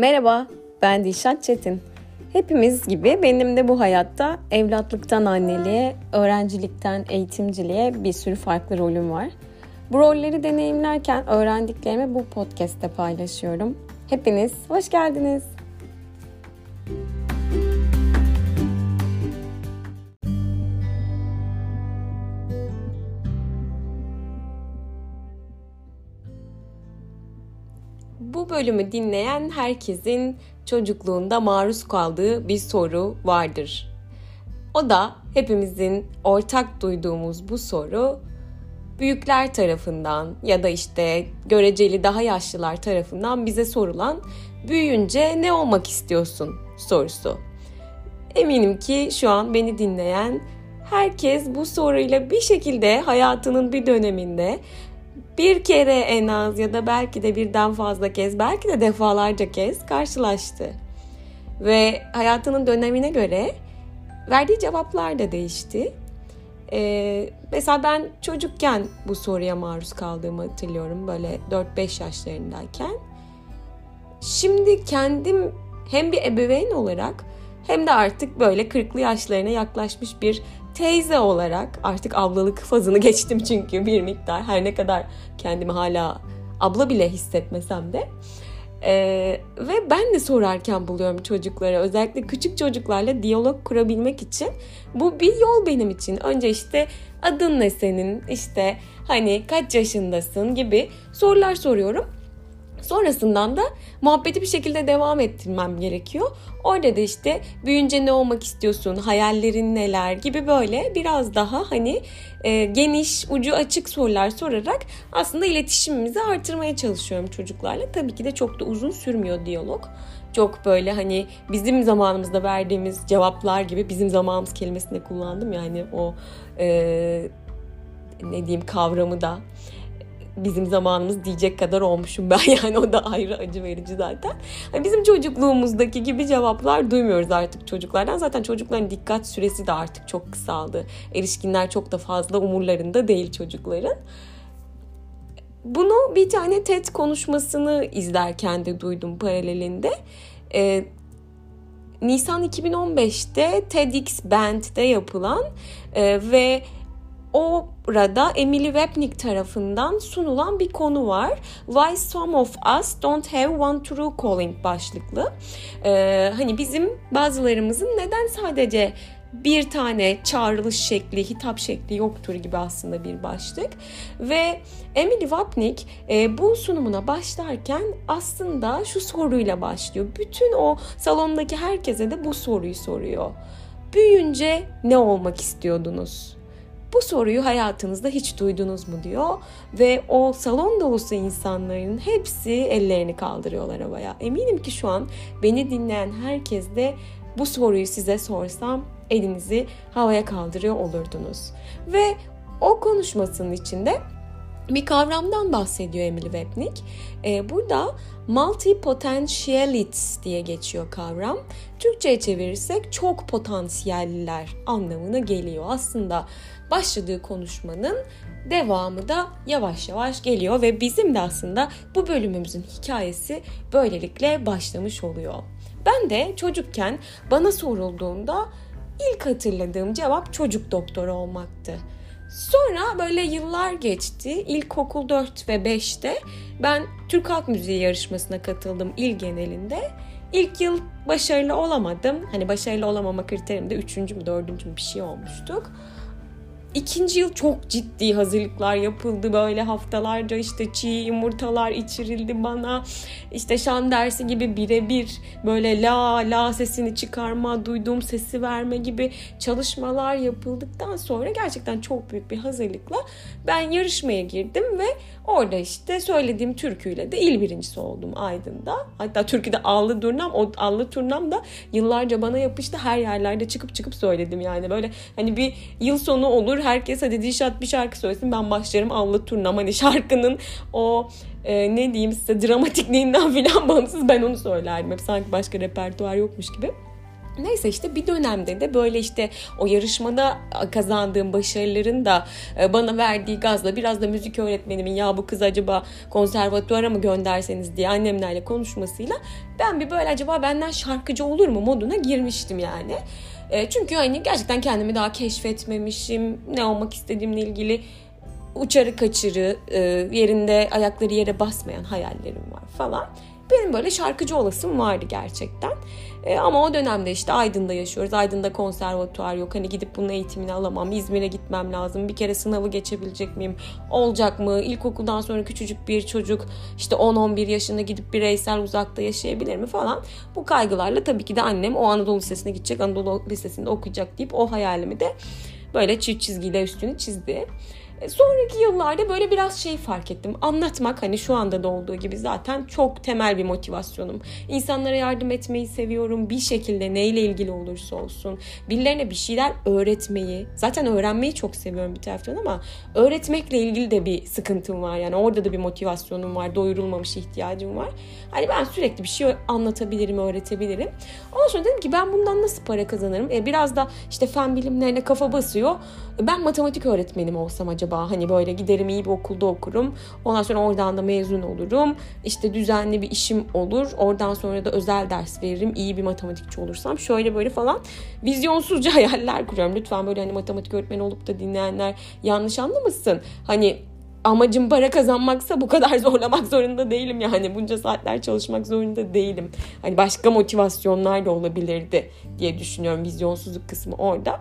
Merhaba, ben Dilşat Çetin. Hepimiz gibi benim de bu hayatta evlatlıktan anneliğe, öğrencilikten eğitimciliğe bir sürü farklı rolüm var. Bu rolleri deneyimlerken öğrendiklerimi bu podcast'te paylaşıyorum. Hepiniz hoş geldiniz. Bölümü dinleyen herkesin çocukluğunda maruz kaldığı bir soru vardır. O da hepimizin ortak duyduğumuz bu soru büyükler tarafından ya da işte göreceli daha yaşlılar tarafından bize sorulan büyüyünce ne olmak istiyorsun sorusu. Eminim ki şu an beni dinleyen herkes bu soruyla bir şekilde hayatının bir döneminde bir kere en az ya da belki de birden fazla kez, belki de defalarca kez karşılaştı. Ve hayatının dönemine göre verdiği cevaplar da değişti. Ee, mesela ben çocukken bu soruya maruz kaldığımı hatırlıyorum böyle 4-5 yaşlarındayken. Şimdi kendim hem bir ebeveyn olarak hem de artık böyle 40'lı yaşlarına yaklaşmış bir teyze olarak artık ablalık fazını geçtim çünkü bir miktar her ne kadar kendimi hala abla bile hissetmesem de. Ee, ve ben de sorarken buluyorum çocuklara özellikle küçük çocuklarla diyalog kurabilmek için bu bir yol benim için. Önce işte adın ne senin işte hani kaç yaşındasın gibi sorular soruyorum Sonrasından da muhabbeti bir şekilde devam ettirmem gerekiyor. Orada da işte büyünce ne olmak istiyorsun, hayallerin neler gibi böyle biraz daha hani e, geniş, ucu açık sorular sorarak aslında iletişimimizi artırmaya çalışıyorum çocuklarla. Tabii ki de çok da uzun sürmüyor diyalog. Çok böyle hani bizim zamanımızda verdiğimiz cevaplar gibi bizim zamanımız kelimesini kullandım yani o e, ne diyeyim kavramı da bizim zamanımız diyecek kadar olmuşum ben yani o da ayrı acı verici zaten. Yani bizim çocukluğumuzdaki gibi cevaplar duymuyoruz artık çocuklardan. Zaten çocukların dikkat süresi de artık çok kısaldı. Erişkinler çok da fazla umurlarında değil çocukların. Bunu bir tane TED konuşmasını izlerken de duydum paralelinde. Ee, Nisan 2015'te TEDx Band'de yapılan e, ve orada Emily Wapnick tarafından sunulan bir konu var. Why Some of Us Don't Have One True Calling başlıklı. Ee, hani bizim bazılarımızın neden sadece bir tane çağrılış şekli, hitap şekli yoktur gibi aslında bir başlık. Ve Emily Wapnick e, bu sunumuna başlarken aslında şu soruyla başlıyor. Bütün o salondaki herkese de bu soruyu soruyor. Büyüyünce ne olmak istiyordunuz? Bu soruyu hayatınızda hiç duydunuz mu diyor ve o salon dolusu insanların hepsi ellerini kaldırıyorlar havaya. Eminim ki şu an beni dinleyen herkes de bu soruyu size sorsam elinizi havaya kaldırıyor olurdunuz. Ve o konuşmasının içinde bir kavramdan bahsediyor Emily Wapnick. Ee, burada multi-potentialities diye geçiyor kavram. Türkçe'ye çevirirsek çok potansiyelliler anlamına geliyor. Aslında başladığı konuşmanın devamı da yavaş yavaş geliyor ve bizim de aslında bu bölümümüzün hikayesi böylelikle başlamış oluyor. Ben de çocukken bana sorulduğunda ilk hatırladığım cevap çocuk doktoru olmaktı. Sonra böyle yıllar geçti. İlkokul 4 ve 5'te ben Türk Halk Müziği yarışmasına katıldım il genelinde. İlk yıl başarılı olamadım. Hani başarılı olamama kriterim de üçüncü mü dördüncü mü bir şey olmuştuk. İkinci yıl çok ciddi hazırlıklar yapıldı. Böyle haftalarca işte çiğ yumurtalar içirildi bana. İşte şan dersi gibi birebir böyle la la sesini çıkarma, duyduğum sesi verme gibi çalışmalar yapıldıktan sonra gerçekten çok büyük bir hazırlıkla ben yarışmaya girdim ve orada işte söylediğim türküyle de il birincisi oldum Aydın'da. Hatta türküde Allı Turnam, o Allı Turnam da yıllarca bana yapıştı. Her yerlerde çıkıp çıkıp söyledim yani. Böyle hani bir yıl sonu olur herkes hadi Dişat bir şarkı söylesin ben başlarım Allı Turnam. Hani şarkının o e, ne diyeyim size dramatikliğinden falan bağımsız ben onu söylerdim. Hep sanki başka repertuar yokmuş gibi. Neyse işte bir dönemde de böyle işte o yarışmada kazandığım başarıların da e, bana verdiği gazla biraz da müzik öğretmenimin ya bu kız acaba konservatuara mı gönderseniz diye annemlerle konuşmasıyla ben bir böyle acaba benden şarkıcı olur mu moduna girmiştim yani. E, çünkü hani gerçekten kendimi daha keşfetmemişim. Ne olmak istediğimle ilgili uçarı kaçırı, e, yerinde ayakları yere basmayan hayallerim var falan. Benim böyle şarkıcı olasım vardı gerçekten. E, ama o dönemde işte Aydın'da yaşıyoruz. Aydın'da konservatuar yok. Hani gidip bunun eğitimini alamam. İzmir'e gitmem lazım. Bir kere sınavı geçebilecek miyim? Olacak mı? İlkokuldan sonra küçücük bir çocuk işte 10-11 yaşında gidip bireysel uzakta yaşayabilir mi falan. Bu kaygılarla tabii ki de annem o Anadolu Lisesi'ne gidecek. Anadolu Lisesi'nde okuyacak deyip o hayalimi de böyle çift çizgiyle üstünü çizdi. E, sonraki yıllarda böyle biraz şey fark ettim. Anlatmak hani şu anda da olduğu gibi zaten çok temel bir motivasyonum. İnsanlara yardım etmeyi seviyorum. Bir şekilde neyle ilgili olursa olsun. Birilerine bir şeyler öğretmeyi. Zaten öğrenmeyi çok seviyorum bir taraftan ama öğretmekle ilgili de bir sıkıntım var. Yani orada da bir motivasyonum var. Doyurulmamış ihtiyacım var. Hani ben sürekli bir şey anlatabilirim, öğretebilirim. Ondan sonra dedim ki ben bundan nasıl para kazanırım? E, biraz da işte fen bilimlerine kafa basıyor. Ben matematik öğretmenim olsam acaba hani böyle giderim iyi bir okulda okurum. Ondan sonra oradan da mezun olurum. İşte düzenli bir işim olur. Oradan sonra da özel ders veririm. İyi bir matematikçi olursam şöyle böyle falan vizyonsuzca hayaller kuruyorum. Lütfen böyle hani matematik öğretmeni olup da dinleyenler yanlış anlamasın. Hani amacım para kazanmaksa bu kadar zorlamak zorunda değilim yani bunca saatler çalışmak zorunda değilim. Hani başka motivasyonlar da olabilirdi diye düşünüyorum vizyonsuzluk kısmı orada.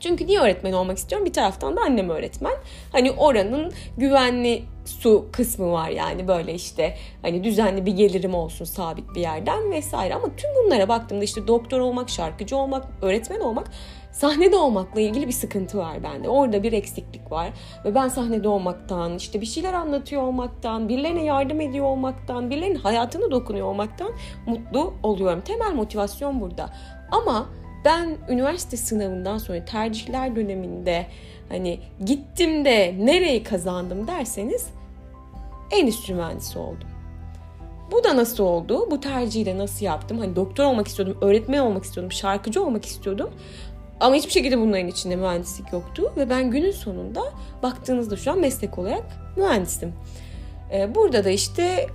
Çünkü niye öğretmen olmak istiyorum? Bir taraftan da annem öğretmen. Hani oranın güvenli su kısmı var yani böyle işte hani düzenli bir gelirim olsun sabit bir yerden vesaire. Ama tüm bunlara baktığımda işte doktor olmak, şarkıcı olmak, öğretmen olmak sahnede olmakla ilgili bir sıkıntı var bende. Orada bir eksiklik var ve ben sahnede olmaktan, işte bir şeyler anlatıyor olmaktan, birilerine yardım ediyor olmaktan, birilerinin hayatını dokunuyor olmaktan mutlu oluyorum. Temel motivasyon burada. Ama ben üniversite sınavından sonra tercihler döneminde hani gittim de nereyi kazandım derseniz endüstri mühendisi oldum. Bu da nasıl oldu? Bu tercihi de nasıl yaptım? Hani doktor olmak istiyordum, öğretmen olmak istiyordum, şarkıcı olmak istiyordum. Ama hiçbir şekilde bunların içinde mühendislik yoktu. Ve ben günün sonunda baktığınızda şu an meslek olarak mühendisim. Ee, burada da işte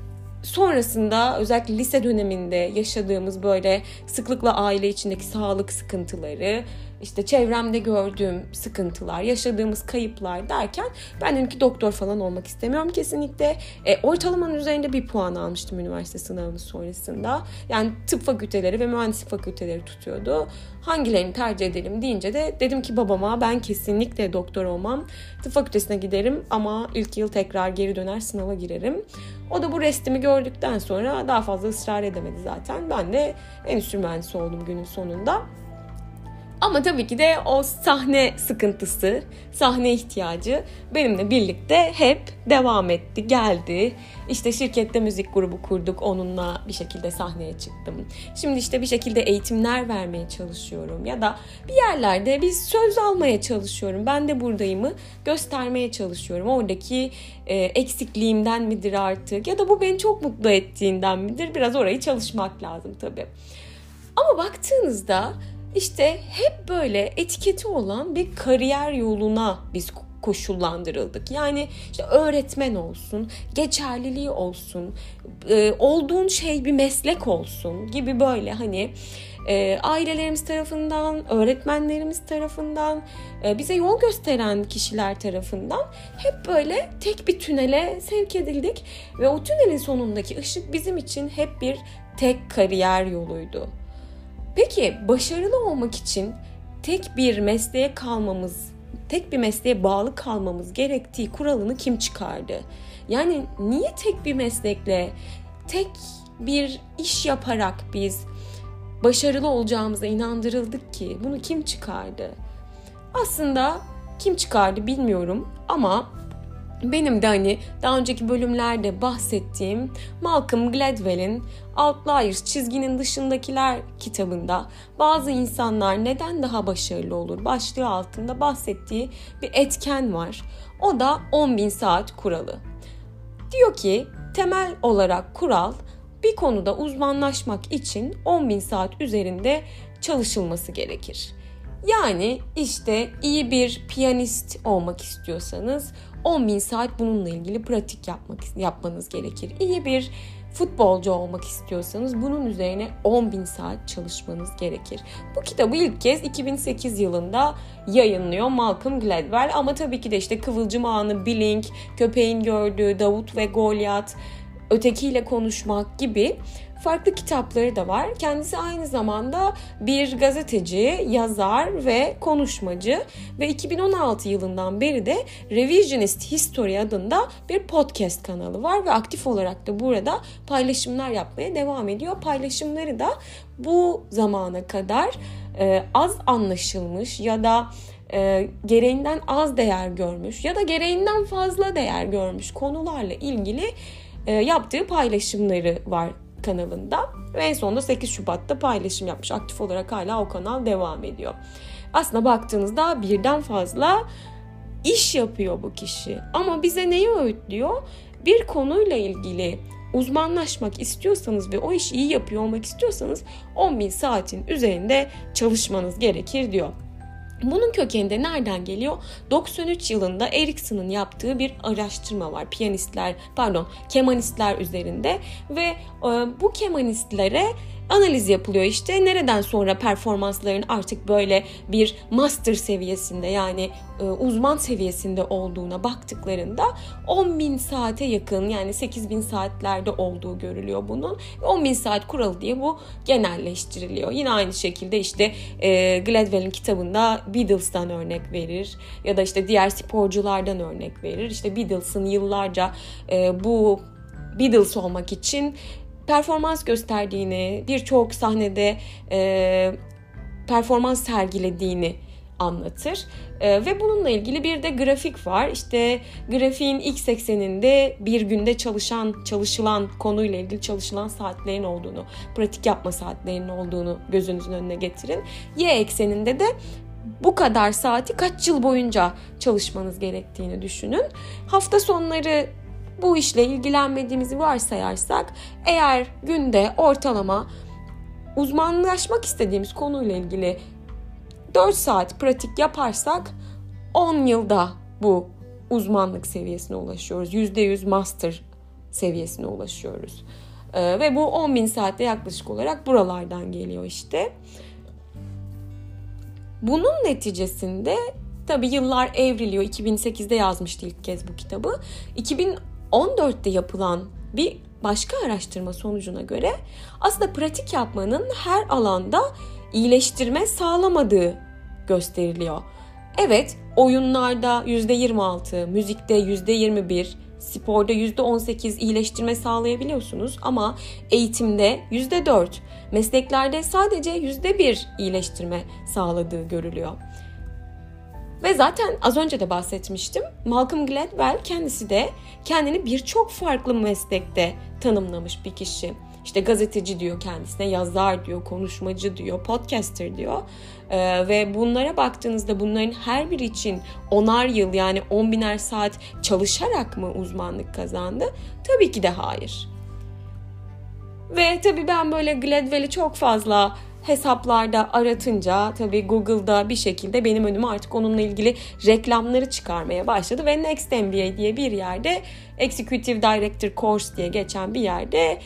sonrasında özellikle lise döneminde yaşadığımız böyle sıklıkla aile içindeki sağlık sıkıntıları, işte çevremde gördüğüm sıkıntılar, yaşadığımız kayıplar derken ben dedim ki doktor falan olmak istemiyorum kesinlikle. E, ortalamanın üzerinde bir puan almıştım üniversite sınavının sonrasında. Yani tıp fakülteleri ve mühendislik fakülteleri tutuyordu. Hangilerini tercih edelim deyince de dedim ki babama ben kesinlikle doktor olmam. Tıp fakültesine giderim ama ilk yıl tekrar geri döner sınava girerim. O da bu restimi gördükten sonra daha fazla ısrar edemedi zaten. Ben de endüstri mühendisi oldum günün sonunda. Ama tabii ki de o sahne sıkıntısı, sahne ihtiyacı benimle birlikte hep devam etti, geldi. İşte şirkette müzik grubu kurduk, onunla bir şekilde sahneye çıktım. Şimdi işte bir şekilde eğitimler vermeye çalışıyorum ya da bir yerlerde bir söz almaya çalışıyorum. Ben de buradayımı göstermeye çalışıyorum. Oradaki e, eksikliğimden midir artık ya da bu beni çok mutlu ettiğinden midir? Biraz orayı çalışmak lazım tabii. Ama baktığınızda işte hep böyle etiketi olan bir kariyer yoluna biz koşullandırıldık. Yani işte öğretmen olsun, geçerliliği olsun, e, olduğun şey bir meslek olsun gibi böyle hani e, ailelerimiz tarafından, öğretmenlerimiz tarafından, e, bize yol gösteren kişiler tarafından hep böyle tek bir tünele sevk edildik ve o tünelin sonundaki ışık bizim için hep bir tek kariyer yoluydu. Peki başarılı olmak için tek bir mesleğe kalmamız, tek bir mesleğe bağlı kalmamız gerektiği kuralını kim çıkardı? Yani niye tek bir meslekle, tek bir iş yaparak biz başarılı olacağımıza inandırıldık ki? Bunu kim çıkardı? Aslında kim çıkardı bilmiyorum ama benim de hani daha önceki bölümlerde bahsettiğim Malcolm Gladwell'in Outliers çizginin dışındakiler kitabında bazı insanlar neden daha başarılı olur başlığı altında bahsettiği bir etken var. O da 10.000 saat kuralı. Diyor ki temel olarak kural bir konuda uzmanlaşmak için 10.000 saat üzerinde çalışılması gerekir. Yani işte iyi bir piyanist olmak istiyorsanız 10 bin saat bununla ilgili pratik yapmak yapmanız gerekir. İyi bir futbolcu olmak istiyorsanız bunun üzerine 10 bin saat çalışmanız gerekir. Bu kitabı ilk kez 2008 yılında yayınlıyor Malcolm Gladwell ama tabii ki de işte Kıvılcım Ağını, Blink, Köpeğin Gördüğü, Davut ve Goliath, Ötekiyle Konuşmak gibi farklı kitapları da var. Kendisi aynı zamanda bir gazeteci, yazar ve konuşmacı ve 2016 yılından beri de Revisionist History adında bir podcast kanalı var ve aktif olarak da burada paylaşımlar yapmaya devam ediyor. Paylaşımları da bu zamana kadar e, az anlaşılmış ya da e, gereğinden az değer görmüş ya da gereğinden fazla değer görmüş konularla ilgili e, yaptığı paylaşımları var kanalında. Ve en sonunda 8 Şubat'ta paylaşım yapmış. Aktif olarak hala o kanal devam ediyor. Aslında baktığınızda birden fazla iş yapıyor bu kişi. Ama bize neyi öğütlüyor? Bir konuyla ilgili uzmanlaşmak istiyorsanız ve o işi iyi yapıyor olmak istiyorsanız 10 bin saatin üzerinde çalışmanız gerekir diyor. Bunun kökeninde nereden geliyor? 93 yılında Erikson'un yaptığı bir araştırma var. Piyanistler, pardon, kemanistler üzerinde ve e, bu kemanistlere analiz yapılıyor işte. Nereden sonra performansların artık böyle bir master seviyesinde yani e, uzman seviyesinde olduğuna baktıklarında 10 bin saate yakın yani 8 bin saatlerde olduğu görülüyor bunun. 10 bin saat kuralı diye bu genelleştiriliyor. Yine aynı şekilde işte e, Gladwell'in kitabında Beatles'tan örnek verir ya da işte diğer sporculardan örnek verir. İşte Beatles'ın yıllarca e, bu Beatles olmak için performans gösterdiğini, birçok sahnede e, performans sergilediğini anlatır. E, ve bununla ilgili bir de grafik var. İşte grafiğin ilk ekseninde bir günde çalışan, çalışılan konuyla ilgili çalışılan saatlerin olduğunu, pratik yapma saatlerinin olduğunu gözünüzün önüne getirin. Y ekseninde de bu kadar saati kaç yıl boyunca çalışmanız gerektiğini düşünün. Hafta sonları bu işle ilgilenmediğimizi varsayarsak eğer günde ortalama uzmanlaşmak istediğimiz konuyla ilgili 4 saat pratik yaparsak 10 yılda bu uzmanlık seviyesine ulaşıyoruz. %100 master seviyesine ulaşıyoruz. Ee, ve bu 10 bin saatte yaklaşık olarak buralardan geliyor işte. Bunun neticesinde tabi yıllar evriliyor. 2008'de yazmıştı ilk kez bu kitabı. 2014'te yapılan bir başka araştırma sonucuna göre aslında pratik yapmanın her alanda iyileştirme sağlamadığı gösteriliyor. Evet, oyunlarda %26, müzikte %21, sporda %18 iyileştirme sağlayabiliyorsunuz ama eğitimde %4, mesleklerde sadece %1 iyileştirme sağladığı görülüyor. Ve zaten az önce de bahsetmiştim. Malcolm Gladwell kendisi de kendini birçok farklı meslekte tanımlamış bir kişi. İşte gazeteci diyor kendisine, yazar diyor, konuşmacı diyor, podcaster diyor. Ee, ve bunlara baktığınızda bunların her biri için onar yıl yani on biner saat çalışarak mı uzmanlık kazandı? Tabii ki de hayır. Ve tabii ben böyle Gladwell'i çok fazla hesaplarda aratınca tabii Google'da bir şekilde benim önüme artık onunla ilgili reklamları çıkarmaya başladı. Ve Next MBA diye bir yerde Executive Director Course diye geçen bir yerde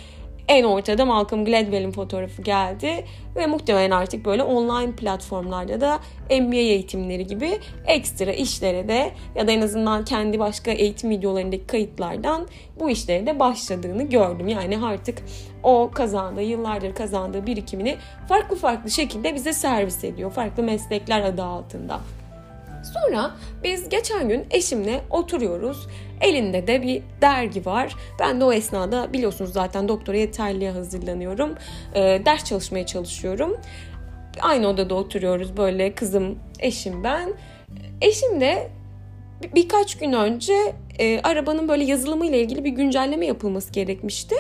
en ortada Malcolm Gladwell'in fotoğrafı geldi ve muhtemelen artık böyle online platformlarda da MBA eğitimleri gibi ekstra işlere de ya da en azından kendi başka eğitim videolarındaki kayıtlardan bu işlere de başladığını gördüm. Yani artık o kazandığı, yıllardır kazandığı birikimini farklı farklı şekilde bize servis ediyor. Farklı meslekler adı altında. Sonra biz geçen gün eşimle oturuyoruz. Elinde de bir dergi var. Ben de o esnada biliyorsunuz zaten doktora yeterliğe hazırlanıyorum. Ee, ders çalışmaya çalışıyorum. Aynı odada oturuyoruz böyle kızım, eşim ben. Eşim de bir, birkaç gün önce e, arabanın böyle yazılımı ile ilgili bir güncelleme yapılması gerekmişti.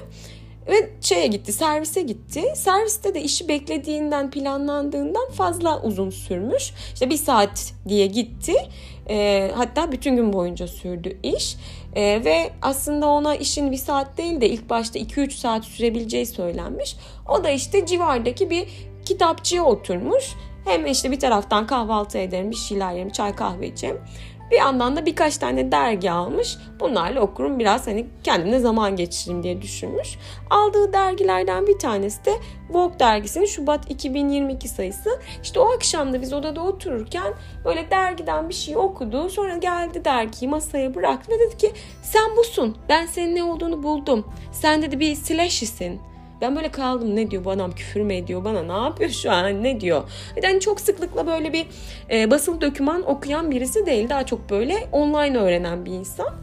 Ve şeye gitti, servise gitti. Serviste de işi beklediğinden, planlandığından fazla uzun sürmüş. İşte bir saat diye gitti. E, hatta bütün gün boyunca sürdü iş. E, ve aslında ona işin bir saat değil de ilk başta 2-3 saat sürebileceği söylenmiş. O da işte civardaki bir kitapçıya oturmuş. Hem işte bir taraftan kahvaltı ederim, bir şeyler yerim, çay kahve içerim. Bir yandan da birkaç tane dergi almış. Bunlarla okurum biraz hani kendimle zaman geçireyim diye düşünmüş. Aldığı dergilerden bir tanesi de Vogue dergisinin Şubat 2022 sayısı. İşte o akşam da biz odada otururken böyle dergiden bir şey okudu. Sonra geldi dergiyi masaya bıraktı ve dedi ki sen busun. Ben senin ne olduğunu buldum. Sen dedi bir slash'isin. Ben böyle kaldım ne diyor bu adam küfür mü ediyor bana ne yapıyor şu an ne diyor. De hani çok sıklıkla böyle bir e, basılı doküman okuyan birisi değil daha çok böyle online öğrenen bir insan.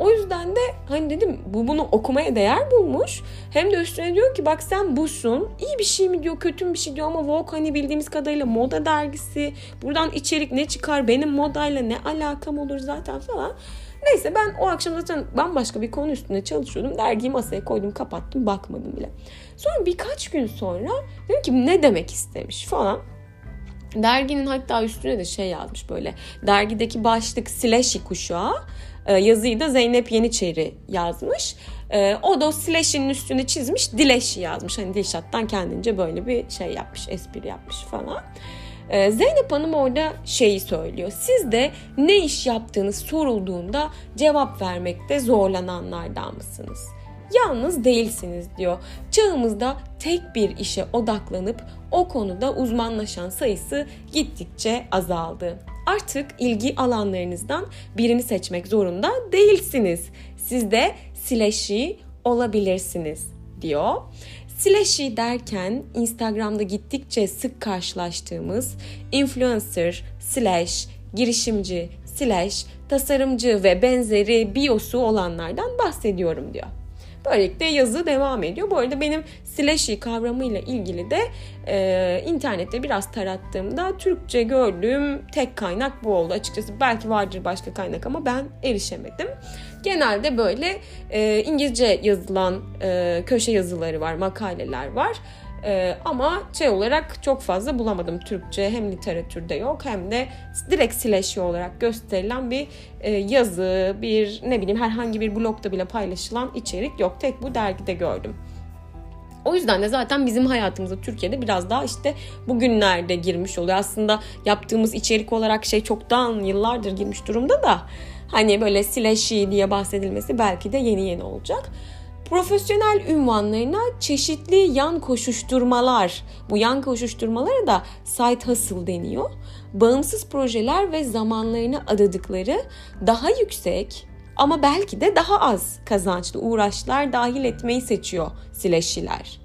O yüzden de hani dedim bu bunu okumaya değer bulmuş. Hem de üstüne diyor ki bak sen busun. İyi bir şey mi diyor kötü mü bir şey diyor ama Vogue hani bildiğimiz kadarıyla moda dergisi. Buradan içerik ne çıkar benim modayla ne alakam olur zaten falan. Neyse ben o akşam zaten bambaşka bir konu üstünde çalışıyordum. Dergiyi masaya koydum kapattım bakmadım bile. Sonra birkaç gün sonra dedim ki ne demek istemiş falan. Derginin hatta üstüne de şey yazmış böyle. Dergideki başlık Slashy kuşağı. E, yazıyı da Zeynep Yeniçeri yazmış. E, o da o slash'in üstüne çizmiş Dileşi yazmış. Hani Dilşat'tan kendince böyle bir şey yapmış, espri yapmış falan. Ee, Zeynep Hanım orada şeyi söylüyor. Siz de ne iş yaptığınız sorulduğunda cevap vermekte zorlananlardan mısınız? Yalnız değilsiniz diyor. Çağımızda tek bir işe odaklanıp o konuda uzmanlaşan sayısı gittikçe azaldı. Artık ilgi alanlarınızdan birini seçmek zorunda değilsiniz. Siz de sileşi olabilirsiniz diyor. Slashy derken Instagram'da gittikçe sık karşılaştığımız influencer, slash, girişimci, slash, tasarımcı ve benzeri biosu olanlardan bahsediyorum diyor. Böylelikle yazı devam ediyor. Bu arada benim slashy kavramıyla ilgili de e, internette biraz tarattığımda Türkçe gördüğüm tek kaynak bu oldu. Açıkçası belki vardır başka kaynak ama ben erişemedim. Genelde böyle e, İngilizce yazılan e, köşe yazıları var, makaleler var. Ee, ama şey olarak çok fazla bulamadım Türkçe hem literatürde yok hem de direkt sileşi olarak gösterilen bir e, yazı, bir ne bileyim herhangi bir blogda bile paylaşılan içerik yok. Tek bu dergide gördüm. O yüzden de zaten bizim hayatımızda Türkiye'de biraz daha işte bugünlerde girmiş oluyor. Aslında yaptığımız içerik olarak şey çoktan yıllardır girmiş durumda da hani böyle slashy diye bahsedilmesi belki de yeni yeni olacak. Profesyonel ünvanlarına çeşitli yan koşuşturmalar, bu yan koşuşturmalara da side hustle deniyor. Bağımsız projeler ve zamanlarını adadıkları daha yüksek ama belki de daha az kazançlı uğraşlar dahil etmeyi seçiyor sileşiler.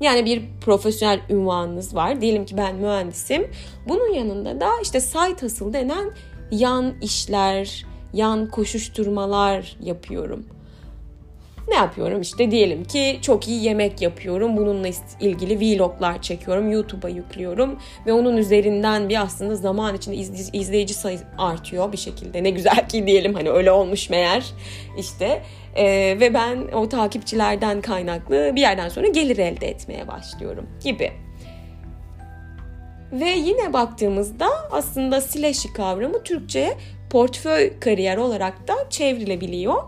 Yani bir profesyonel ünvanınız var. Diyelim ki ben mühendisim. Bunun yanında da işte side hustle denen yan işler, yan koşuşturmalar yapıyorum ne yapıyorum? İşte diyelim ki çok iyi yemek yapıyorum. Bununla ilgili vloglar çekiyorum. YouTube'a yüklüyorum. Ve onun üzerinden bir aslında zaman içinde izleyici sayısı artıyor bir şekilde. Ne güzel ki diyelim hani öyle olmuş meğer. İşte ee, ve ben o takipçilerden kaynaklı bir yerden sonra gelir elde etmeye başlıyorum gibi. Ve yine baktığımızda aslında slashy kavramı Türkçe'ye portföy kariyer olarak da çevrilebiliyor.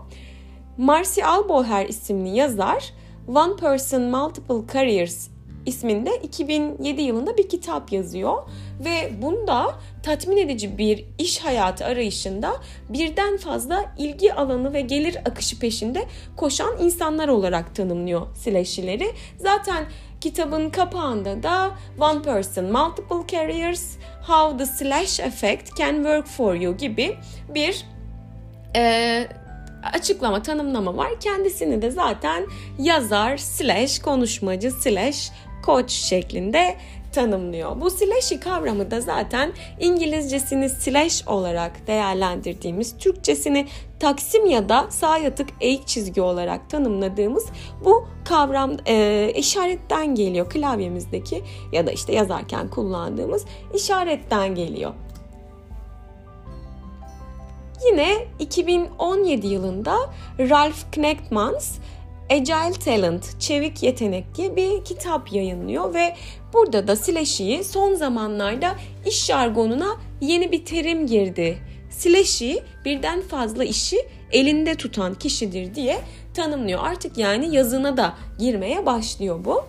Marcy Alboher isimli yazar One Person Multiple Careers isminde 2007 yılında bir kitap yazıyor ve bunda tatmin edici bir iş hayatı arayışında birden fazla ilgi alanı ve gelir akışı peşinde koşan insanlar olarak tanımlıyor Slash'ileri. Zaten kitabın kapağında da One Person Multiple Careers How the Slash Effect Can Work For You gibi bir e, açıklama, tanımlama var. Kendisini de zaten yazar slash konuşmacı slash coach şeklinde tanımlıyor. Bu slashy kavramı da zaten İngilizcesini slash olarak değerlendirdiğimiz, Türkçesini taksim ya da sağ yatık eğik çizgi olarak tanımladığımız bu kavram e, işaretten geliyor. Klavyemizdeki ya da işte yazarken kullandığımız işaretten geliyor. Yine 2017 yılında Ralph Knechtmans Agile Talent, Çevik Yetenek diye bir kitap yayınlıyor ve burada da Slashy'yi son zamanlarda iş jargonuna yeni bir terim girdi. Slashy birden fazla işi elinde tutan kişidir diye tanımlıyor. Artık yani yazına da girmeye başlıyor bu.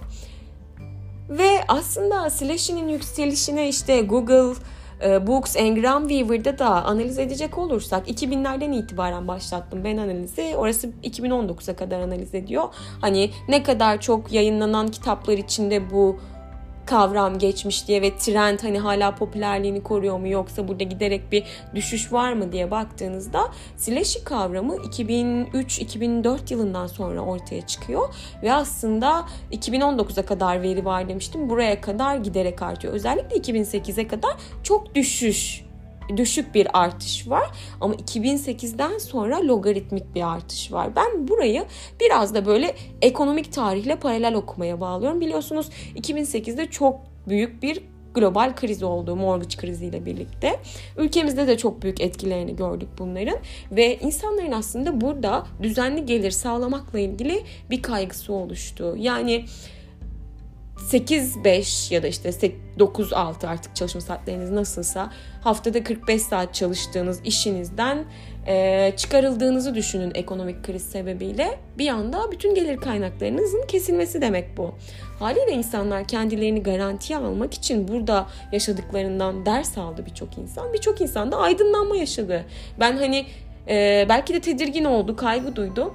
Ve aslında Slashy'nin yükselişine işte Google e, Books, Engram Weaver'da da analiz edecek olursak 2000'lerden itibaren başlattım ben analizi. Orası 2019'a kadar analiz ediyor. Hani ne kadar çok yayınlanan kitaplar içinde bu kavram geçmiş diye ve trend hani hala popülerliğini koruyor mu yoksa burada giderek bir düşüş var mı diye baktığınızda slashy kavramı 2003-2004 yılından sonra ortaya çıkıyor ve aslında 2019'a kadar veri var demiştim. Buraya kadar giderek artıyor. Özellikle 2008'e kadar çok düşüş düşük bir artış var ama 2008'den sonra logaritmik bir artış var. Ben burayı biraz da böyle ekonomik tarihle paralel okumaya bağlıyorum. Biliyorsunuz 2008'de çok büyük bir global kriz oldu mortgage kriziyle birlikte. Ülkemizde de çok büyük etkilerini gördük bunların ve insanların aslında burada düzenli gelir sağlamakla ilgili bir kaygısı oluştu. Yani 8-5 ya da işte 9-6 artık çalışma saatleriniz nasılsa haftada 45 saat çalıştığınız işinizden e, çıkarıldığınızı düşünün ekonomik kriz sebebiyle. Bir anda bütün gelir kaynaklarınızın kesilmesi demek bu. Haliyle insanlar kendilerini garantiye almak için burada yaşadıklarından ders aldı birçok insan. Birçok insan da aydınlanma yaşadı. Ben hani e, belki de tedirgin oldu, kaygı duydu.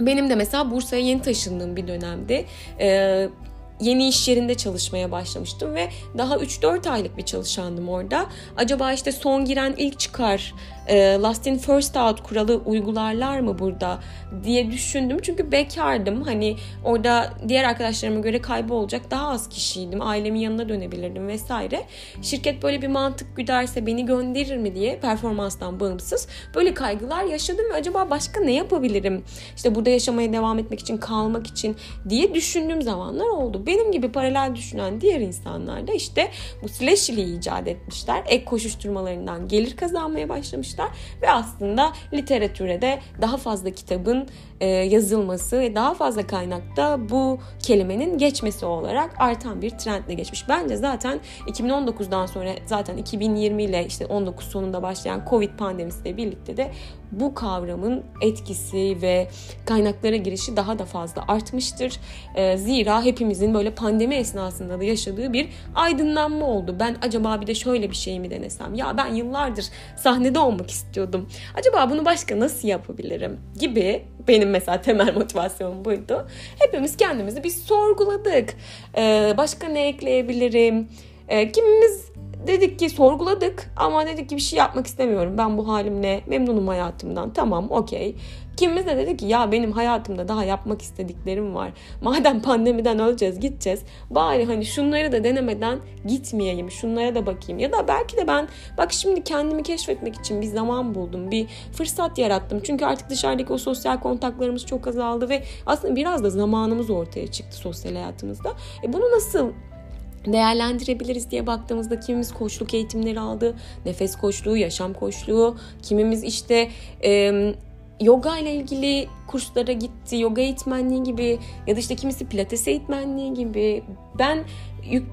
Benim de mesela Bursa'ya yeni taşındığım bir dönemde e, yeni iş yerinde çalışmaya başlamıştım ve daha 3-4 aylık bir çalışandım orada. Acaba işte son giren ilk çıkar last in first out kuralı uygularlar mı burada diye düşündüm. Çünkü bekardım. Hani orada diğer arkadaşlarıma göre kaybolacak daha az kişiydim. Ailemin yanına dönebilirdim vesaire. Şirket böyle bir mantık güderse beni gönderir mi diye performanstan bağımsız böyle kaygılar yaşadım ve acaba başka ne yapabilirim? İşte burada yaşamaya devam etmek için, kalmak için diye düşündüğüm zamanlar oldu. Benim gibi paralel düşünen diğer insanlar da işte bu slash'liği icat etmişler. Ek koşuşturmalarından gelir kazanmaya başlamışlar yapmışlar ve aslında literatüre de daha fazla kitabın e, yazılması ve daha fazla kaynakta bu kelimenin geçmesi olarak artan bir trendle geçmiş. Bence zaten 2019'dan sonra zaten 2020 ile işte 19 sonunda başlayan Covid pandemisiyle birlikte de bu kavramın etkisi ve kaynaklara girişi daha da fazla artmıştır. E, zira hepimizin böyle pandemi esnasında da yaşadığı bir aydınlanma oldu. Ben acaba bir de şöyle bir şey mi denesem? Ya ben yıllardır sahnede olmak istiyordum. Acaba bunu başka nasıl yapabilirim? Gibi benim mesela temel motivasyonum buydu. Hepimiz kendimizi bir sorguladık. Ee, başka ne ekleyebilirim? Ee, kimimiz dedik ki sorguladık ama dedik ki bir şey yapmak istemiyorum. Ben bu halimle memnunum hayatımdan. Tamam okey. Kimimiz de dedi ki ya benim hayatımda daha yapmak istediklerim var. Madem pandemiden öleceğiz gideceğiz. Bari hani şunları da denemeden gitmeyeyim. Şunlara da bakayım. Ya da belki de ben bak şimdi kendimi keşfetmek için bir zaman buldum. Bir fırsat yarattım. Çünkü artık dışarıdaki o sosyal kontaklarımız çok azaldı ve aslında biraz da zamanımız ortaya çıktı sosyal hayatımızda. E bunu nasıl değerlendirebiliriz diye baktığımızda kimimiz koçluk eğitimleri aldı. Nefes koçluğu, yaşam koçluğu, kimimiz işte e, yoga ile ilgili kurslara gitti, yoga eğitmenliği gibi ya da işte kimisi pilates eğitmenliği gibi. Ben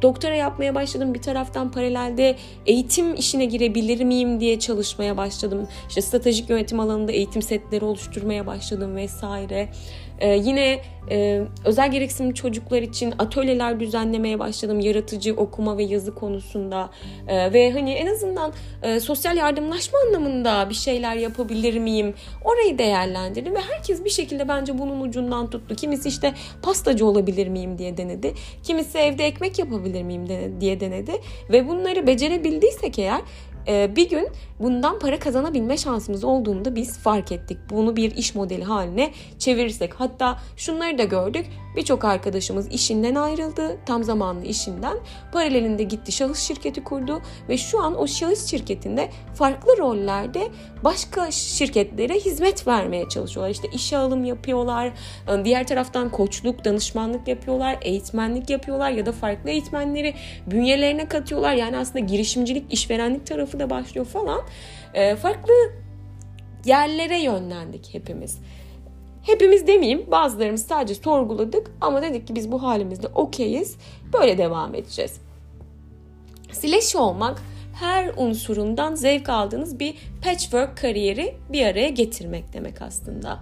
doktora yapmaya başladım. Bir taraftan paralelde eğitim işine girebilir miyim diye çalışmaya başladım. İşte stratejik yönetim alanında eğitim setleri oluşturmaya başladım vesaire. Ee, yine e, özel gereksinimli çocuklar için atölyeler düzenlemeye başladım. Yaratıcı okuma ve yazı konusunda. Ee, ve hani en azından e, sosyal yardımlaşma anlamında bir şeyler yapabilir miyim? Orayı değerlendirdim ve herkes bir şekilde bence bunun ucundan tuttu. Kimisi işte pastacı olabilir miyim diye denedi. Kimisi evde ekmek yapabilir miyim diye denedi. Ve bunları becerebildiysek eğer ee, bir gün bundan para kazanabilme şansımız olduğunu da biz fark ettik. Bunu bir iş modeli haline çevirirsek. Hatta şunları da gördük. Birçok arkadaşımız işinden ayrıldı. Tam zamanlı işinden. Paralelinde gitti şahıs şirketi kurdu. Ve şu an o şahıs şirketinde farklı rollerde başka şirketlere hizmet vermeye çalışıyorlar. İşte işe alım yapıyorlar. Diğer taraftan koçluk, danışmanlık yapıyorlar. Eğitmenlik yapıyorlar ya da farklı eğitmenleri bünyelerine katıyorlar. Yani aslında girişimcilik, işverenlik tarafı da başlıyor falan. E, farklı yerlere yönlendik hepimiz. Hepimiz demeyeyim bazılarımız sadece sorguladık ama dedik ki biz bu halimizde okeyiz böyle devam edeceğiz. Slash olmak her unsurundan zevk aldığınız bir patchwork kariyeri bir araya getirmek demek aslında.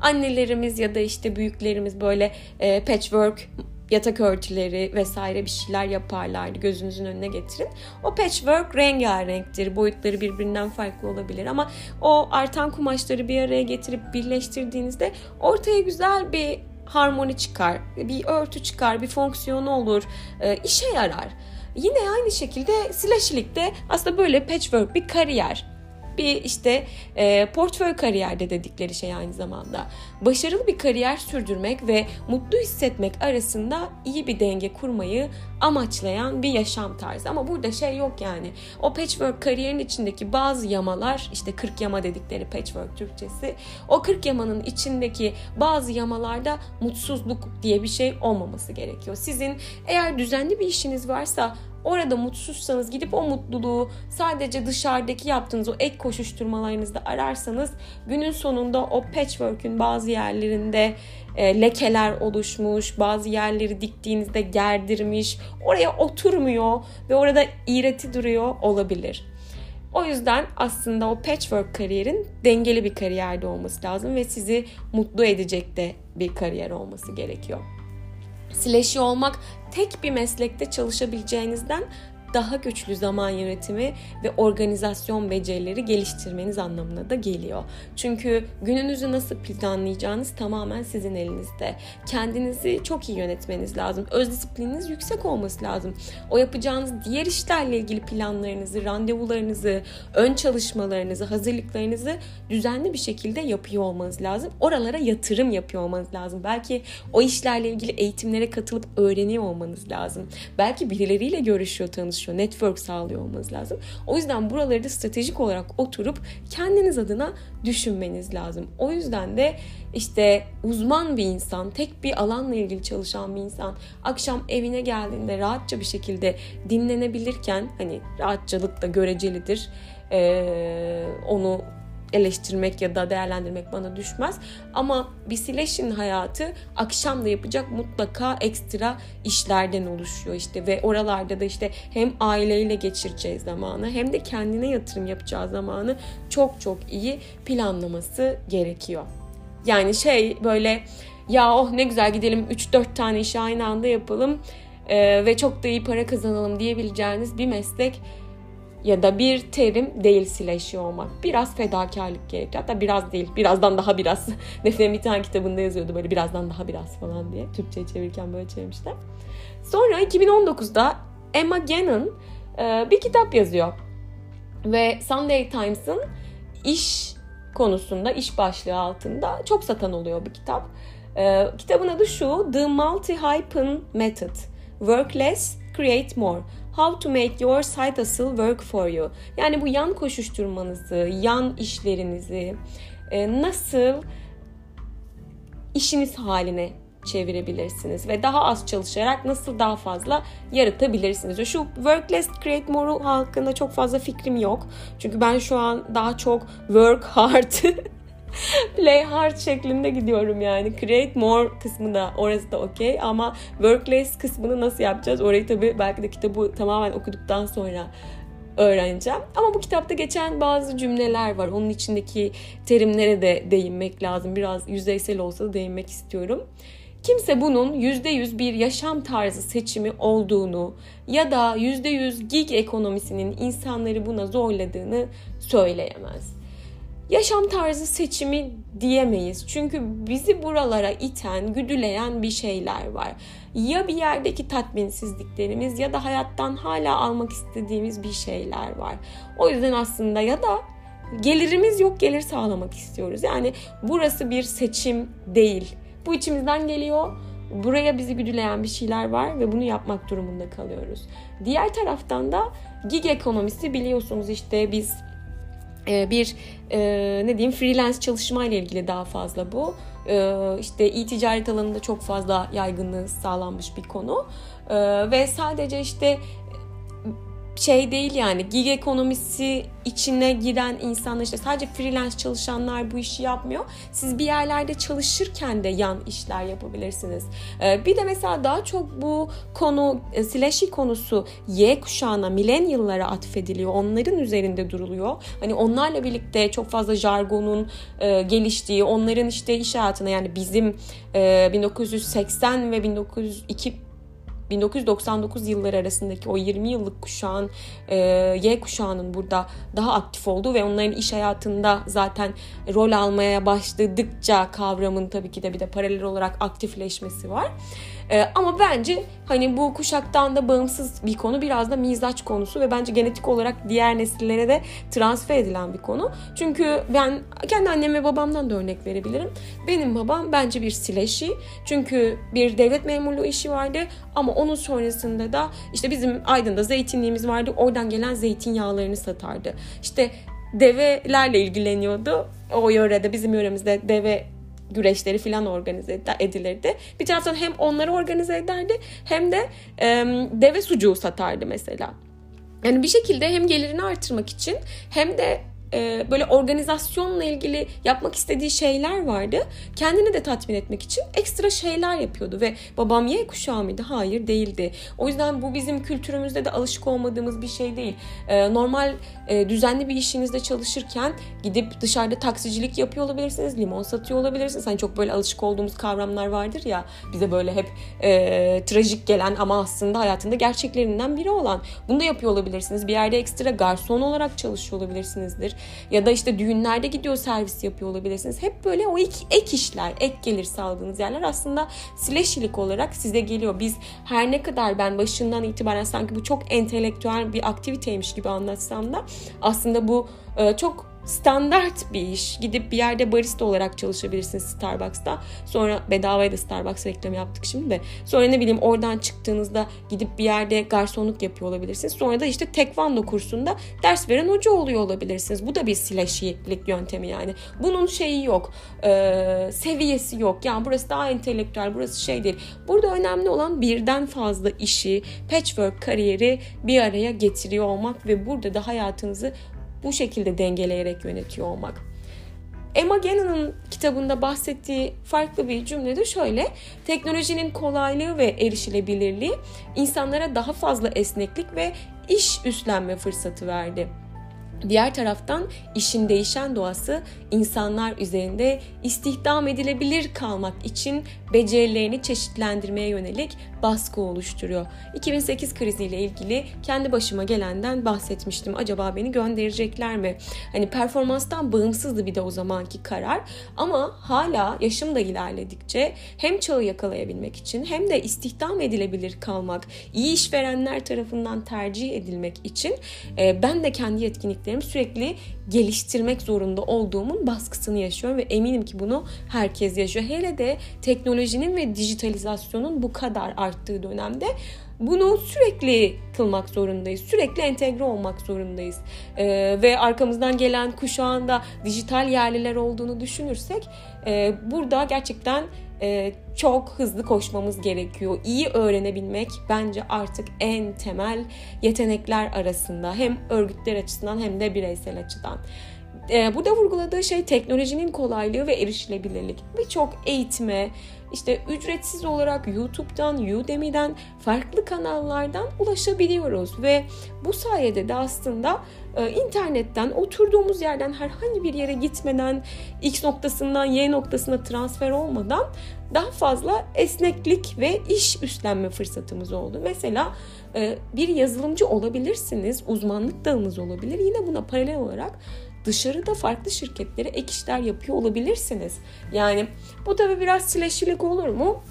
Annelerimiz ya da işte büyüklerimiz böyle e, patchwork yatak örtüleri vesaire bir şeyler yaparlardı. Gözünüzün önüne getirin. O patchwork rengarenktir. Boyutları birbirinden farklı olabilir ama o artan kumaşları bir araya getirip birleştirdiğinizde ortaya güzel bir harmoni çıkar, bir örtü çıkar, bir fonksiyonu olur, e, işe yarar. Yine aynı şekilde slashilikte aslında böyle patchwork bir kariyer bir işte e, portföy kariyerde dedikleri şey aynı zamanda. Başarılı bir kariyer sürdürmek ve mutlu hissetmek arasında iyi bir denge kurmayı amaçlayan bir yaşam tarzı. Ama burada şey yok yani. O patchwork kariyerin içindeki bazı yamalar işte 40 yama dedikleri patchwork Türkçesi. O 40 yamanın içindeki bazı yamalarda mutsuzluk diye bir şey olmaması gerekiyor. Sizin eğer düzenli bir işiniz varsa Orada mutsuzsanız gidip o mutluluğu sadece dışarıdaki yaptığınız o ek koşuşturmalarınızda ararsanız günün sonunda o patchwork'ün bazı yerlerinde e, lekeler oluşmuş, bazı yerleri diktiğinizde gerdirmiş, oraya oturmuyor ve orada iğreti duruyor olabilir. O yüzden aslında o patchwork kariyerin dengeli bir kariyerde olması lazım ve sizi mutlu edecek de bir kariyer olması gerekiyor. Slashy olmak tek bir meslekte çalışabileceğinizden daha güçlü zaman yönetimi ve organizasyon becerileri geliştirmeniz anlamına da geliyor. Çünkü gününüzü nasıl planlayacağınız tamamen sizin elinizde. Kendinizi çok iyi yönetmeniz lazım. Öz disiplininiz yüksek olması lazım. O yapacağınız diğer işlerle ilgili planlarınızı, randevularınızı, ön çalışmalarınızı, hazırlıklarınızı düzenli bir şekilde yapıyor olmanız lazım. Oralara yatırım yapıyor olmanız lazım. Belki o işlerle ilgili eğitimlere katılıp öğreniyor olmanız lazım. Belki birileriyle görüşüyor, tanışıyor çalışıyor. Network sağlıyor olmanız lazım. O yüzden buraları da stratejik olarak oturup kendiniz adına düşünmeniz lazım. O yüzden de işte uzman bir insan, tek bir alanla ilgili çalışan bir insan akşam evine geldiğinde rahatça bir şekilde dinlenebilirken hani rahatçılık da görecelidir. Ee, onu eleştirmek ya da değerlendirmek bana düşmez. Ama bir Silesh'in hayatı akşam da yapacak mutlaka ekstra işlerden oluşuyor işte ve oralarda da işte hem aileyle geçireceği zamanı hem de kendine yatırım yapacağı zamanı çok çok iyi planlaması gerekiyor. Yani şey böyle ya oh ne güzel gidelim 3-4 tane işi aynı anda yapalım ve çok da iyi para kazanalım diyebileceğiniz bir meslek ya da bir terim değil sileşiyor olmak. Biraz fedakarlık gerekiyor. Hatta biraz değil. Birazdan daha biraz. Defne'nin bir tane kitabında yazıyordu böyle birazdan daha biraz falan diye. Türkçe'ye çevirirken böyle çevirmişler. Sonra 2019'da Emma Gannon e, bir kitap yazıyor. Ve Sunday Times'ın iş konusunda, iş başlığı altında çok satan oluyor bir kitap. E, kitabın adı şu, The Multi-Hyphen Method. Work less, create more. How to make your side hustle work for you. Yani bu yan koşuşturmanızı, yan işlerinizi e, nasıl işiniz haline çevirebilirsiniz ve daha az çalışarak nasıl daha fazla yaratabilirsiniz. Şu work less create more hakkında çok fazla fikrim yok. Çünkü ben şu an daha çok work hard play hard şeklinde gidiyorum yani. Create more kısmı da orası da okey ama work kısmını nasıl yapacağız? Orayı tabii belki de kitabı tamamen okuduktan sonra öğreneceğim. Ama bu kitapta geçen bazı cümleler var. Onun içindeki terimlere de değinmek lazım. Biraz yüzeysel olsa da değinmek istiyorum. Kimse bunun %100 bir yaşam tarzı seçimi olduğunu ya da %100 gig ekonomisinin insanları buna zorladığını söyleyemez yaşam tarzı seçimi diyemeyiz. Çünkü bizi buralara iten, güdüleyen bir şeyler var. Ya bir yerdeki tatminsizliklerimiz ya da hayattan hala almak istediğimiz bir şeyler var. O yüzden aslında ya da gelirimiz yok gelir sağlamak istiyoruz. Yani burası bir seçim değil. Bu içimizden geliyor. Buraya bizi güdüleyen bir şeyler var ve bunu yapmak durumunda kalıyoruz. Diğer taraftan da gig ekonomisi biliyorsunuz işte biz bir e, ne diyeyim freelance çalışma ile ilgili daha fazla bu. E, işte e-ticaret alanında çok fazla yaygınlığı sağlanmış bir konu. E, ve sadece işte şey değil yani gig ekonomisi içine giren insanlar işte sadece freelance çalışanlar bu işi yapmıyor. Siz bir yerlerde çalışırken de yan işler yapabilirsiniz. Ee, bir de mesela daha çok bu konu e, slashy konusu Y kuşağına, millennial'lara atfediliyor. Onların üzerinde duruluyor. Hani onlarla birlikte çok fazla jargonun e, geliştiği, onların işte iş hayatına yani bizim e, 1980 ve 1902 1999 yılları arasındaki o 20 yıllık kuşağın e, Y kuşağının burada daha aktif olduğu ve onların iş hayatında zaten rol almaya başladıkça kavramın tabii ki de bir de paralel olarak aktifleşmesi var. Ee, ama bence hani bu kuşaktan da bağımsız bir konu biraz da mizaç konusu ve bence genetik olarak diğer nesillere de transfer edilen bir konu. Çünkü ben kendi annem ve babamdan da örnek verebilirim. Benim babam bence bir sileşi. Çünkü bir devlet memurluğu işi vardı ama onun sonrasında da işte bizim Aydın'da zeytinliğimiz vardı. Oradan gelen zeytinyağlarını satardı. İşte develerle ilgileniyordu. O yörede bizim yöremizde deve güreşleri falan organize edilirdi. Bir taraftan hem onları organize ederdi hem de e, deve sucuğu satardı mesela. Yani bir şekilde hem gelirini artırmak için hem de e, böyle organizasyonla ilgili yapmak istediği şeyler vardı. Kendini de tatmin etmek için ekstra şeyler yapıyordu ve babam Y kuşağı mıydı? Hayır değildi. O yüzden bu bizim kültürümüzde de alışık olmadığımız bir şey değil. E, normal e, düzenli bir işinizde çalışırken gidip dışarıda taksicilik yapıyor olabilirsiniz, limon satıyor olabilirsiniz. Hani çok böyle alışık olduğumuz kavramlar vardır ya bize böyle hep e, trajik gelen ama aslında hayatında gerçeklerinden biri olan. Bunu da yapıyor olabilirsiniz. Bir yerde ekstra garson olarak çalışıyor olabilirsinizdir ya da işte düğünlerde gidiyor servis yapıyor olabilirsiniz. Hep böyle o ek, ek işler, ek gelir sağladığınız yerler aslında slashilik olarak size geliyor. Biz her ne kadar ben başından itibaren sanki bu çok entelektüel bir aktiviteymiş gibi anlatsam da aslında bu e, çok standart bir iş. Gidip bir yerde barista olarak çalışabilirsiniz Starbucks'ta. Sonra bedavaya da Starbucks reklamı yaptık şimdi de. Sonra ne bileyim oradan çıktığınızda gidip bir yerde garsonluk yapıyor olabilirsiniz. Sonra da işte tekvando kursunda ders veren hoca oluyor olabilirsiniz. Bu da bir slashy'lik yöntemi yani. Bunun şeyi yok. E, seviyesi yok. Yani burası daha entelektüel, burası şey değil. Burada önemli olan birden fazla işi, patchwork kariyeri bir araya getiriyor olmak ve burada da hayatınızı bu şekilde dengeleyerek yönetiyor olmak. Emma Gannon'ın kitabında bahsettiği farklı bir cümle de şöyle. Teknolojinin kolaylığı ve erişilebilirliği insanlara daha fazla esneklik ve iş üstlenme fırsatı verdi. Diğer taraftan işin değişen doğası insanlar üzerinde istihdam edilebilir kalmak için becerilerini çeşitlendirmeye yönelik baskı oluşturuyor. 2008 kriziyle ilgili kendi başıma gelenden bahsetmiştim. Acaba beni gönderecekler mi? Hani performanstan bağımsızdı bir de o zamanki karar. Ama hala yaşım da ilerledikçe hem çağı yakalayabilmek için hem de istihdam edilebilir kalmak, iyi işverenler tarafından tercih edilmek için e, ben de kendi yetkinliklerimi sürekli geliştirmek zorunda olduğumun baskısını yaşıyorum ve eminim ki bunu herkes yaşıyor. Hele de teknolojinin ve dijitalizasyonun bu kadar arttığı dönemde bunu sürekli kılmak zorundayız. Sürekli entegre olmak zorundayız. Ee, ve arkamızdan gelen kuşağın da dijital yerliler olduğunu düşünürsek e, burada gerçekten e, çok hızlı koşmamız gerekiyor. İyi öğrenebilmek bence artık en temel yetenekler arasında hem örgütler açısından hem de bireysel açıdan. E, burada vurguladığı şey teknolojinin kolaylığı ve erişilebilirlik. Birçok eğitime, işte ücretsiz olarak YouTube'dan, Udemy'den, farklı kanallardan ulaşabiliyoruz ve bu sayede de aslında e, internetten oturduğumuz yerden herhangi bir yere gitmeden X noktasından Y noktasına transfer olmadan daha fazla esneklik ve iş üstlenme fırsatımız oldu. Mesela e, bir yazılımcı olabilirsiniz, uzmanlık dalınız olabilir. Yine buna paralel olarak dışarıda farklı şirketlere ek işler yapıyor olabilirsiniz. Yani bu tabi biraz sileşilik olur mu?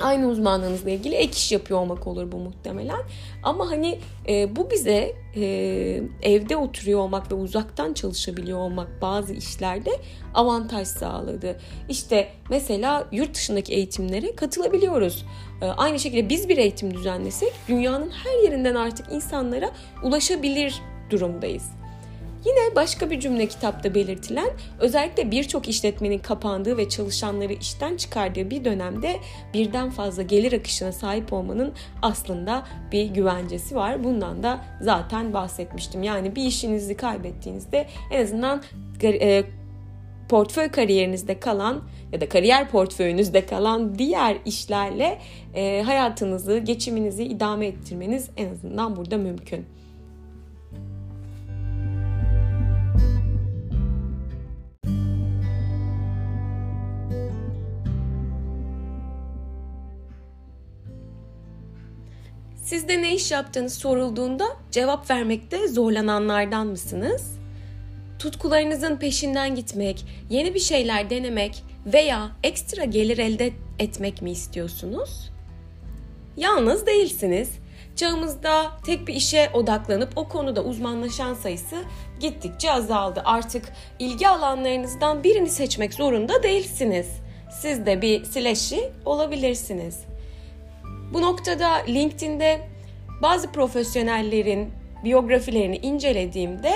Aynı uzmanlığınızla ilgili ek iş yapıyor olmak olur bu muhtemelen. Ama hani e, bu bize e, evde oturuyor olmak ve uzaktan çalışabiliyor olmak bazı işlerde avantaj sağladı. İşte mesela yurt dışındaki eğitimlere katılabiliyoruz. E, aynı şekilde biz bir eğitim düzenlesek dünyanın her yerinden artık insanlara ulaşabilir durumdayız. Yine başka bir cümle kitapta belirtilen özellikle birçok işletmenin kapandığı ve çalışanları işten çıkardığı bir dönemde birden fazla gelir akışına sahip olmanın aslında bir güvencesi var. Bundan da zaten bahsetmiştim. Yani bir işinizi kaybettiğinizde en azından e, portföy kariyerinizde kalan ya da kariyer portföyünüzde kalan diğer işlerle e, hayatınızı, geçiminizi idame ettirmeniz en azından burada mümkün. Sizde ne iş yaptığınız sorulduğunda cevap vermekte zorlananlardan mısınız? Tutkularınızın peşinden gitmek, yeni bir şeyler denemek veya ekstra gelir elde etmek mi istiyorsunuz? Yalnız değilsiniz. Çağımızda tek bir işe odaklanıp o konuda uzmanlaşan sayısı gittikçe azaldı. Artık ilgi alanlarınızdan birini seçmek zorunda değilsiniz. Siz de bir slashy olabilirsiniz. Bu noktada LinkedIn'de bazı profesyonellerin biyografilerini incelediğimde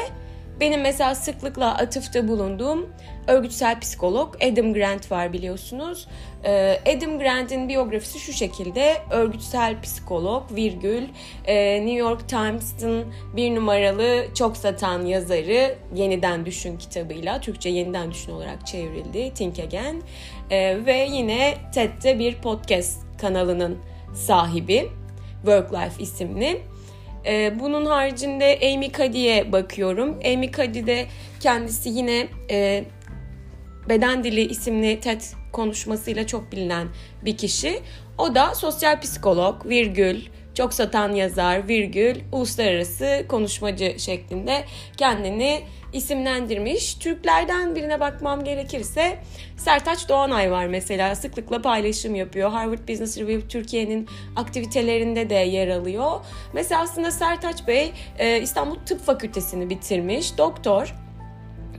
benim mesela sıklıkla atıfta bulunduğum örgütsel psikolog Adam Grant var biliyorsunuz. Ee, Adam Grant'in biyografisi şu şekilde. Örgütsel psikolog, virgül, e, New York Times'ın bir numaralı çok satan yazarı Yeniden Düşün kitabıyla, Türkçe Yeniden Düşün olarak çevrildi, Think Again. Ee, ve yine TED'de bir podcast kanalının sahibi, Work Life isimli. Ee, bunun haricinde Amy Cuddy'ye bakıyorum. Amy Cuddy de kendisi yine e, Beden Dili isimli TED konuşmasıyla çok bilinen bir kişi. O da sosyal psikolog, virgül, çok satan yazar, virgül, uluslararası konuşmacı şeklinde kendini isimlendirmiş. Türklerden birine bakmam gerekirse Sertaç Doğanay var mesela sıklıkla paylaşım yapıyor. Harvard Business Review Türkiye'nin aktivitelerinde de yer alıyor. Mesela aslında Sertaç Bey e, İstanbul Tıp Fakültesini bitirmiş, doktor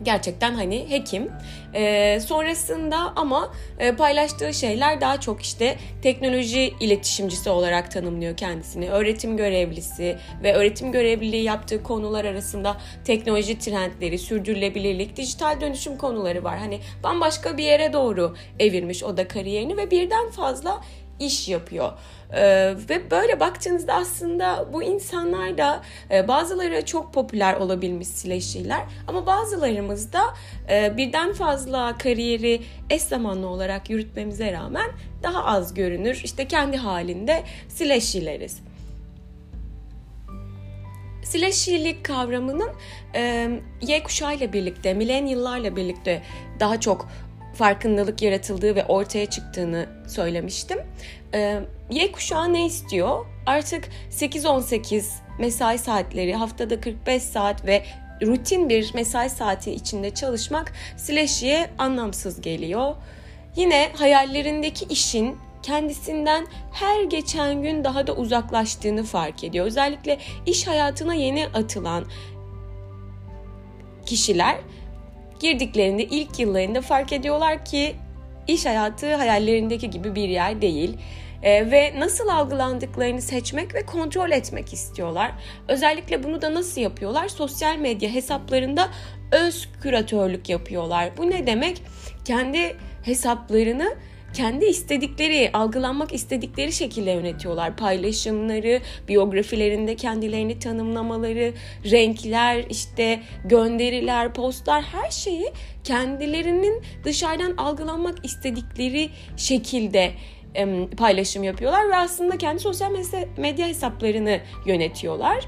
gerçekten hani hekim. E, sonrasında ama e, paylaştığı şeyler daha çok işte teknoloji iletişimcisi olarak tanımlıyor kendisini. Öğretim görevlisi ve öğretim görevliliği yaptığı konular arasında teknoloji trendleri, sürdürülebilirlik, dijital dönüşüm konuları var. Hani bambaşka bir yere doğru evirmiş o da kariyerini ve birden fazla iş yapıyor. Ee, ve böyle baktığınızda aslında bu insanlar da e, bazıları çok popüler olabilmiş slashy'ler ama bazılarımız da e, birden fazla kariyeri eş zamanlı olarak yürütmemize rağmen daha az görünür. İşte kendi halinde slashy'leriz. Slashy'lik kavramının e, Y kuşağıyla birlikte, milenyıllarla birlikte daha çok farkındalık yaratıldığı ve ortaya çıktığını söylemiştim. Ee, y kuşağı ne istiyor? Artık 8-18 mesai saatleri, haftada 45 saat ve rutin bir mesai saati içinde çalışmak Slashy'e anlamsız geliyor. Yine hayallerindeki işin kendisinden her geçen gün daha da uzaklaştığını fark ediyor. Özellikle iş hayatına yeni atılan kişiler girdiklerinde ilk yıllarında fark ediyorlar ki iş hayatı hayallerindeki gibi bir yer değil. Ee, ve nasıl algılandıklarını seçmek ve kontrol etmek istiyorlar. Özellikle bunu da nasıl yapıyorlar? Sosyal medya hesaplarında öz küratörlük yapıyorlar. Bu ne demek? Kendi hesaplarını kendi istedikleri, algılanmak istedikleri şekilde yönetiyorlar. Paylaşımları, biyografilerinde kendilerini tanımlamaları, renkler, işte gönderiler, postlar her şeyi kendilerinin dışarıdan algılanmak istedikleri şekilde paylaşım yapıyorlar ve aslında kendi sosyal medya hesaplarını yönetiyorlar.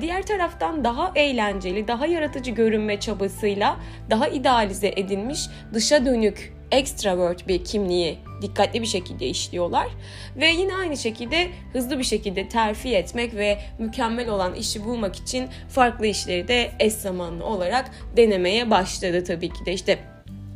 Diğer taraftan daha eğlenceli, daha yaratıcı görünme çabasıyla daha idealize edilmiş dışa dönük extravert bir kimliği dikkatli bir şekilde işliyorlar. Ve yine aynı şekilde hızlı bir şekilde terfi etmek ve mükemmel olan işi bulmak için farklı işleri de eş zamanlı olarak denemeye başladı tabii ki de. işte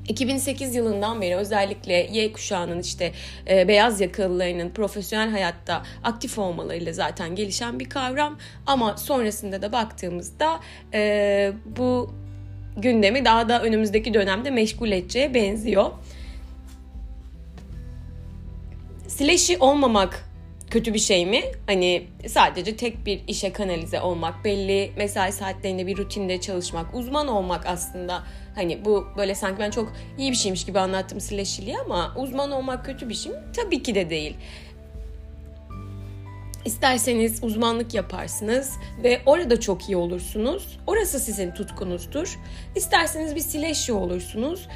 2008 yılından beri özellikle Y kuşağının işte e, beyaz yakalılarının profesyonel hayatta aktif olmalarıyla zaten gelişen bir kavram ama sonrasında da baktığımızda e, bu gündemi daha da önümüzdeki dönemde meşgul edeceğe benziyor. Slash'i olmamak kötü bir şey mi? Hani sadece tek bir işe kanalize olmak, belli mesai saatlerinde bir rutinde çalışmak, uzman olmak aslında hani bu böyle sanki ben çok iyi bir şeymiş gibi anlattım Slash'ili ama uzman olmak kötü bir şey mi? Tabii ki de değil. İsterseniz uzmanlık yaparsınız ve orada çok iyi olursunuz. Orası sizin tutkunuzdur. İsterseniz bir sileşi olursunuz.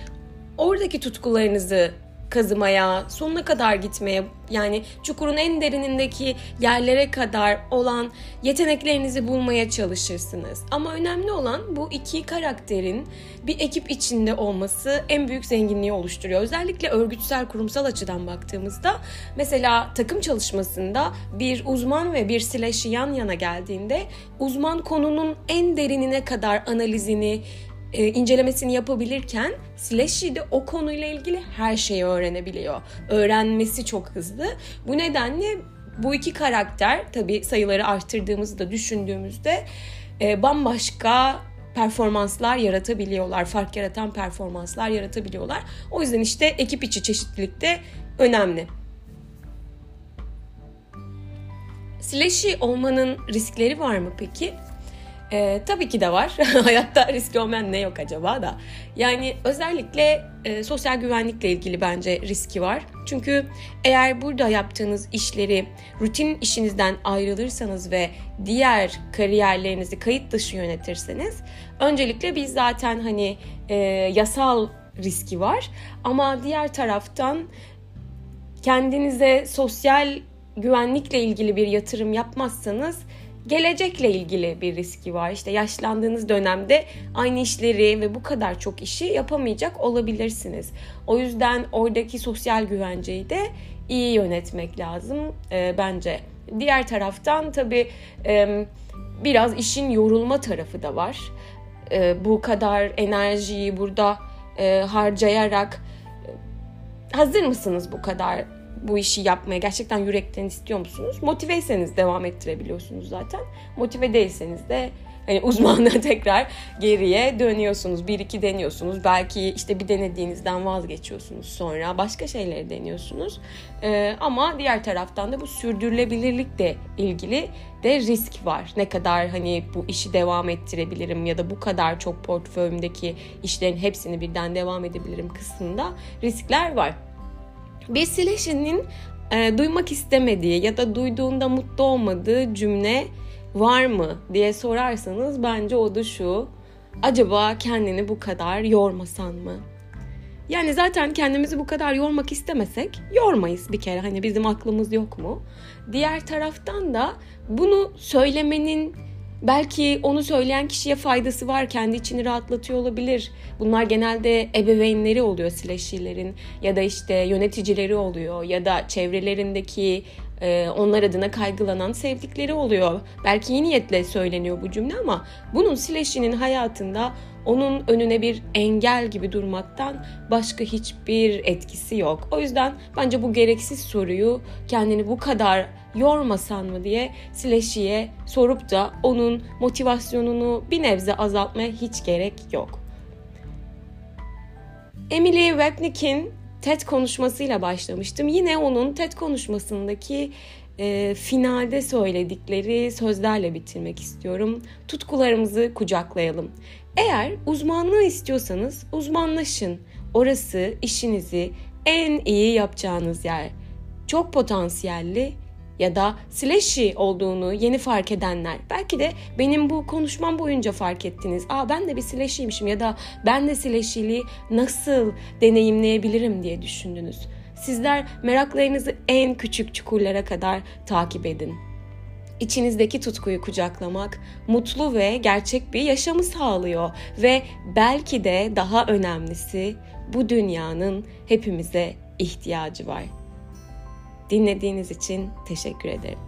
Oradaki tutkularınızı kazımaya, sonuna kadar gitmeye yani çukurun en derinindeki yerlere kadar olan yeteneklerinizi bulmaya çalışırsınız. Ama önemli olan bu iki karakterin bir ekip içinde olması en büyük zenginliği oluşturuyor. Özellikle örgütsel kurumsal açıdan baktığımızda mesela takım çalışmasında bir uzman ve bir slash'i yan yana geldiğinde uzman konunun en derinine kadar analizini, e, incelemesini yapabilirken Slashy de o konuyla ilgili her şeyi öğrenebiliyor. Öğrenmesi çok hızlı. Bu nedenle bu iki karakter tabi sayıları arttırdığımızı da düşündüğümüzde e, bambaşka performanslar yaratabiliyorlar. Fark yaratan performanslar yaratabiliyorlar. O yüzden işte ekip içi çeşitlilik de önemli. Slashy olmanın riskleri var mı peki? E, tabii ki de var. Hayatta riskli olmayan ne yok acaba da. Yani özellikle e, sosyal güvenlikle ilgili bence riski var. Çünkü eğer burada yaptığınız işleri rutin işinizden ayrılırsanız ve diğer kariyerlerinizi kayıt dışı yönetirseniz öncelikle biz zaten hani e, yasal riski var ama diğer taraftan kendinize sosyal güvenlikle ilgili bir yatırım yapmazsanız gelecekle ilgili bir riski var. İşte yaşlandığınız dönemde aynı işleri ve bu kadar çok işi yapamayacak olabilirsiniz. O yüzden oradaki sosyal güvenceyi de iyi yönetmek lazım e, bence. Diğer taraftan tabii e, biraz işin yorulma tarafı da var. E, bu kadar enerjiyi burada e, harcayarak e, hazır mısınız bu kadar bu işi yapmaya gerçekten yürekten istiyor musunuz? Motiveyseniz devam ettirebiliyorsunuz zaten. Motive değilseniz de hani uzmanlığa tekrar geriye dönüyorsunuz. Bir iki deniyorsunuz. Belki işte bir denediğinizden vazgeçiyorsunuz sonra. Başka şeyleri deniyorsunuz. Ee, ama diğer taraftan da bu sürdürülebilirlikle ilgili de risk var. Ne kadar hani bu işi devam ettirebilirim ya da bu kadar çok portföyümdeki işlerin hepsini birden devam edebilirim kısmında riskler var. Bir Silesi'nin e, duymak istemediği ya da duyduğunda mutlu olmadığı cümle var mı diye sorarsanız bence o da şu. Acaba kendini bu kadar yormasan mı? Yani zaten kendimizi bu kadar yormak istemesek yormayız bir kere. Hani bizim aklımız yok mu? Diğer taraftan da bunu söylemenin Belki onu söyleyen kişiye faydası var, kendi içini rahatlatıyor olabilir. Bunlar genelde ebeveynleri oluyor slashilerin ya da işte yöneticileri oluyor ya da çevrelerindeki e, onlar adına kaygılanan sevdikleri oluyor. Belki iyi niyetle söyleniyor bu cümle ama bunun slashinin hayatında onun önüne bir engel gibi durmaktan başka hiçbir etkisi yok. O yüzden bence bu gereksiz soruyu kendini bu kadar yormasan mı diye Slashy'ye sorup da onun motivasyonunu bir nebze azaltmaya hiç gerek yok. Emily Wapnick'in TED konuşmasıyla başlamıştım. Yine onun TED konuşmasındaki e, finalde söyledikleri sözlerle bitirmek istiyorum. Tutkularımızı kucaklayalım. Eğer uzmanlığı istiyorsanız uzmanlaşın. Orası işinizi en iyi yapacağınız yer. Çok potansiyelli ya da slashy olduğunu yeni fark edenler. Belki de benim bu konuşmam boyunca fark ettiniz. Aa ben de bir slashy'ymişim ya da ben de slashy'liği nasıl deneyimleyebilirim diye düşündünüz. Sizler meraklarınızı en küçük çukurlara kadar takip edin. İçinizdeki tutkuyu kucaklamak mutlu ve gerçek bir yaşamı sağlıyor ve belki de daha önemlisi bu dünyanın hepimize ihtiyacı var. Dinlediğiniz için teşekkür ederim.